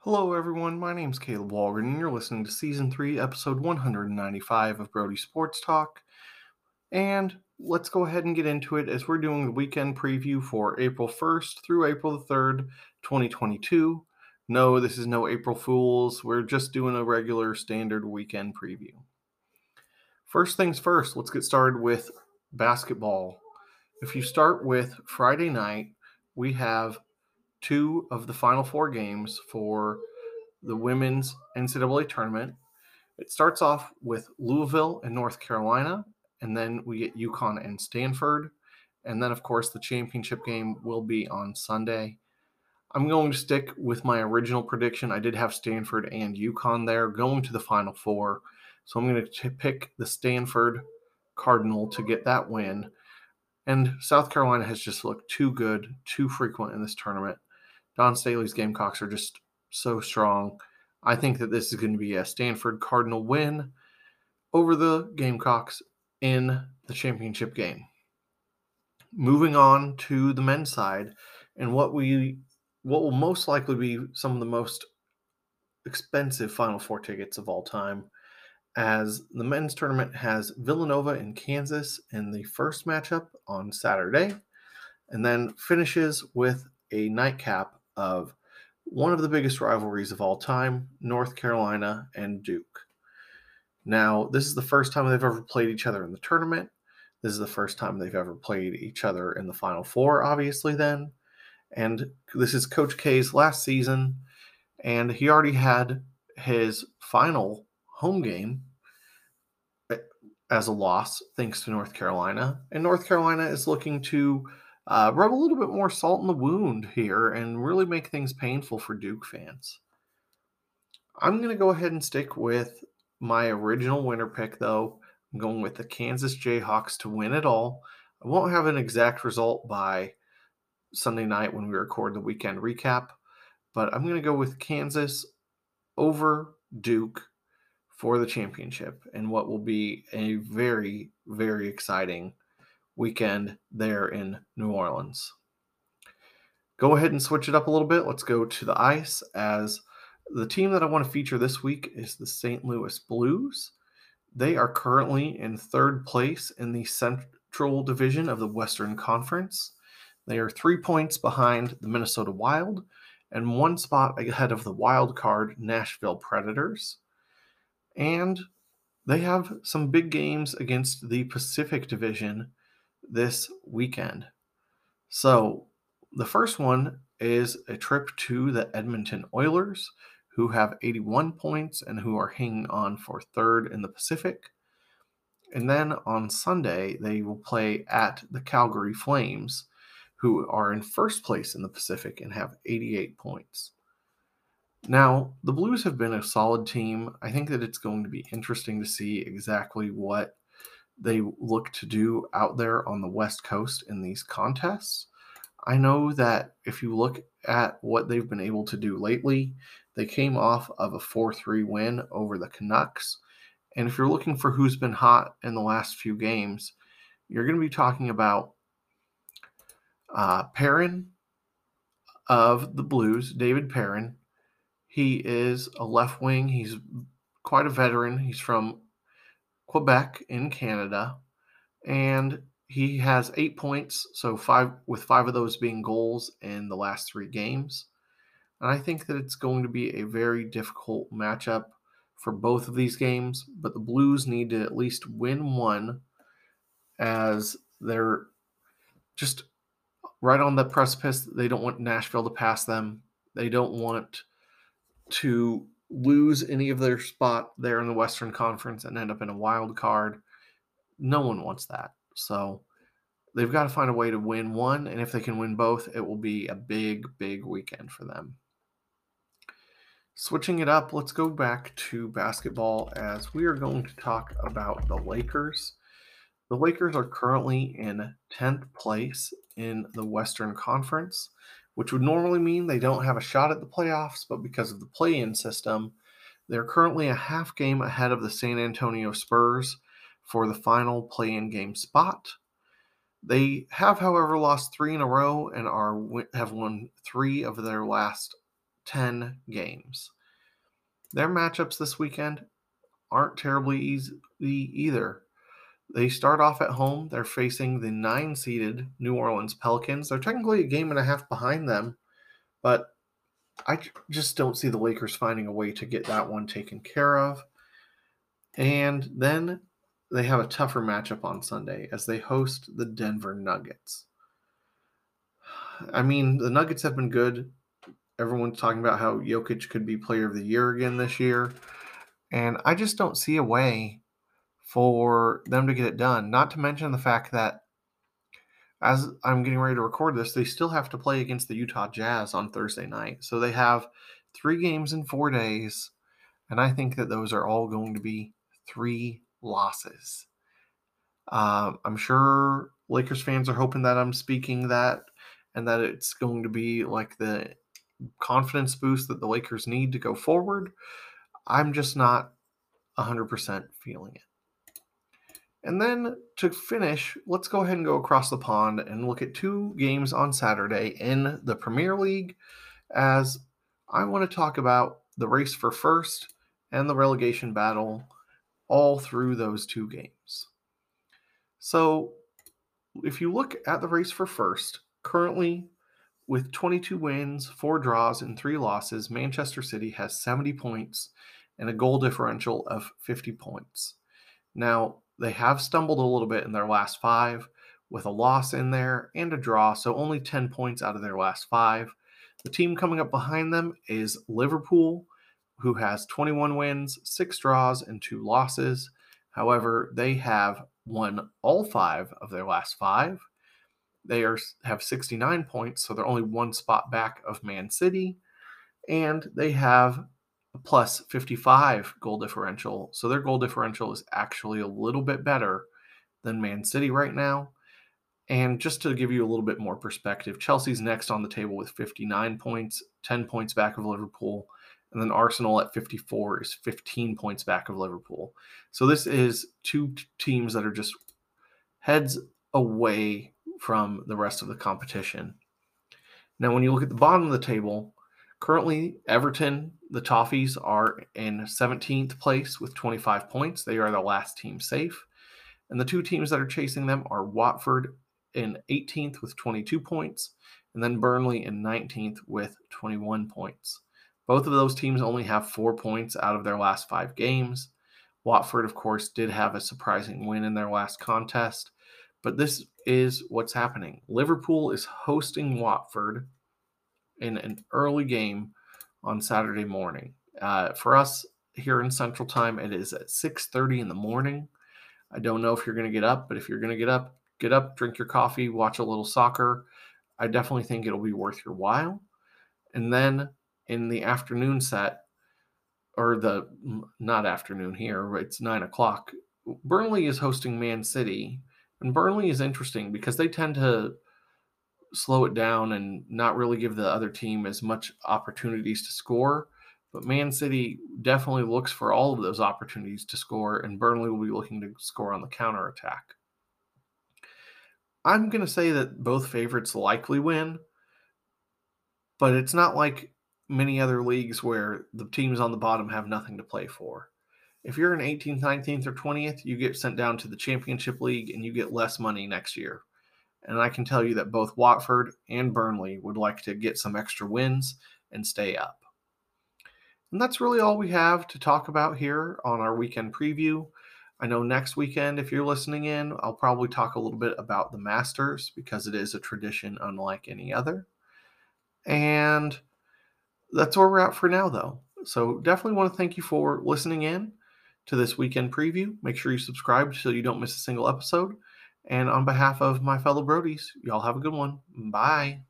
Hello, everyone. My name is Caleb Walgren, and you're listening to Season 3, Episode 195 of Brody Sports Talk. And let's go ahead and get into it as we're doing the weekend preview for April 1st through April 3rd, 2022. No, this is no April Fools. We're just doing a regular standard weekend preview. First things first, let's get started with basketball. If you start with Friday night, we have two of the final four games for the women's NCAA tournament. It starts off with Louisville and North Carolina, and then we get UConn and Stanford. And then, of course, the championship game will be on Sunday. I'm going to stick with my original prediction. I did have Stanford and UConn there going to the Final Four. So I'm going to pick the Stanford Cardinal to get that win. And South Carolina has just looked too good, too frequent in this tournament. Dawn Staley's Gamecocks are just so strong. I think that this is going to be a Stanford Cardinal win over the Gamecocks in the championship game. Moving on to the men's side, and what we what will most likely be some of the most expensive Final Four tickets of all time, as the men's tournament has Villanova in Kansas in the first matchup on Saturday, and then finishes with a nightcap of one of the biggest rivalries of all time North Carolina and Duke. Now, this is the first time they've ever played each other in the tournament. This is the first time they've ever played each other in the Final Four, obviously, then. And this is Coach K's last season, and he already had his final home game eh, as a loss, thanks to North Carolina. And North Carolina is looking to uh, rub a little bit more salt in the wound here and really make things painful for Duke fans. I'm going to go ahead and stick with my original winner pick, though. I'm going with the Kansas Jayhawks to win it all. I won't have an exact result by Sunday night when we record the weekend recap, but I'm going to go with Kansas over Duke for the championship and what will be a very, very exciting weekend there in New Orleans. Go ahead and switch it up a little bit. Let's go to the ice as the team that I want to feature this week is the St. Louis Blues. They are currently in third place in the Central Division of the Western Conference. They are three points behind the Minnesota Wild and one spot ahead of the wild card Nashville Predators. And they have some big games against the Pacific Division this weekend. So, the first one is a trip to the Edmonton Oilers, who have 81 points and who are hanging on for third in the Pacific. And then on Sunday, they will play at the Calgary Flames, who are in first place in the Pacific and have 88 points. Now, the Blues have been a solid team. I think that it's going to be interesting to see exactly what they look to do out there on the West Coast in these contests. I know that if you look at what they've been able to do lately, they came off of a 4 3 win over the Canucks. And if you're looking for who's been hot in the last few games, you're going to be talking about uh, Perron of the Blues, David Perron. He is a left wing. He's quite a veteran. He's from Quebec in Canada, and he has eight points. So five with five of those being goals in the last three games. And I think that it's going to be a very difficult matchup for both of these games. But the Blues need to at least win one, as they're just right on the precipice. They don't want Nashville to pass them. They don't want to lose any of their spot there in the Western Conference and end up in a wild card. No one wants that. So they've got to find a way to win one. And if they can win both, it will be a big, big weekend for them. Switching it up, let's go back to basketball as we are going to talk about the Lakers. The Lakers are currently in 10th place in the Western Conference which would normally mean they don't have a shot at the playoffs, but because of the play in system, they're currently a half game ahead of the San Antonio Spurs for the final play in game spot. They have, however, lost three in a row and are have won three of their last 10 games. Their matchups this weekend aren't terribly easy either. They start off at home. They're facing the nine seeded New Orleans Pelicans. They're technically a game and a half behind them, but I just don't see the Lakers finding a way to get that one taken care of. And then they have a tougher matchup on Sunday as they host the Denver Nuggets. I mean, the Nuggets have been good. Everyone's talking about how Jokic could be player of the year again this year. And I just don't see a way for them to get it done. Not to mention the fact that as I'm getting ready to record this, they still have to play against the Utah Jazz on Thursday night. So they have three games in four days. And I think that those are all going to be three losses. Uh, I'm sure Lakers fans are hoping that I'm speaking that and that it's going to be like the confidence boost that the Lakers need to go forward. I'm just not 100% feeling it. And then to finish, let's go ahead and go across the pond and look at two games on Saturday in the Premier League as I want to talk about the race for first and the relegation battle all through those two games. So, if you look at the race for first, currently with 22 wins, four draws, and three losses, Manchester City has 70 points and a goal differential of 50 points. Now, they have stumbled a little bit in their last five with a loss in there and a draw, so only 10 points out of their last five. The team coming up behind them is Liverpool, who has 21 wins, six draws, and two losses. However, they have won all five of their last five. They are have 69 points, so they're only one spot back of Man City, and they have plus 55 goal differential. So their goal differential is actually a little bit better than Man City right now. And just to give you a little bit more perspective, Chelsea's next on the table with 59 points, 10 points back of Liverpool. And then Arsenal at 54 is 15 points back of Liverpool. So this is two teams that are just heads away from the rest of the competition. Now, when you look at the bottom of the table, Currently, Everton, the Toffees, are in 17th place with 25 points. They are the last team safe. And the two teams that are chasing them are Watford in 18th with 22 points, and then Burnley in 19th with 21 points. Both of those teams only have four points out of their last five games. Watford, of course, did have a surprising win in their last contest, but this is what's happening. Liverpool is hosting Watford in an early game on Saturday morning. Uh, for us here in Central Time, it is at 6:30 in the morning. I don't know if you're going to get up, but if you're going to get up, get up, drink your coffee, watch a little soccer. I definitely think it'll be worth your while. And then in the afternoon set, or the not afternoon here, it's nine o'clock. Burnley is hosting Man City, and Burnley is interesting because they tend to slow it down and not really give the other team as much opportunities to score. But Man City definitely looks for all of those opportunities to score, and Burnley will be looking to score on the counter attack. I'm going to say that both favorites likely win, but it's not like many other leagues where the teams on the bottom have nothing to play for. If you're in 18th, 19th, or 20th, you get sent down to the Championship League and you get less money next year. And I can tell you that both Watford and Burnley would like to get some extra wins and stay up. And that's really all we have to talk about here on our weekend preview. I know next weekend, if you're listening in, I'll probably talk a little bit about the Masters because it is a tradition unlike any other. And that's where we're at for now, though. So definitely want to thank you for listening in to this weekend preview. Make sure you subscribe so you don't miss a single episode. And on behalf of my fellow Brodies, y'all have a good one. Bye.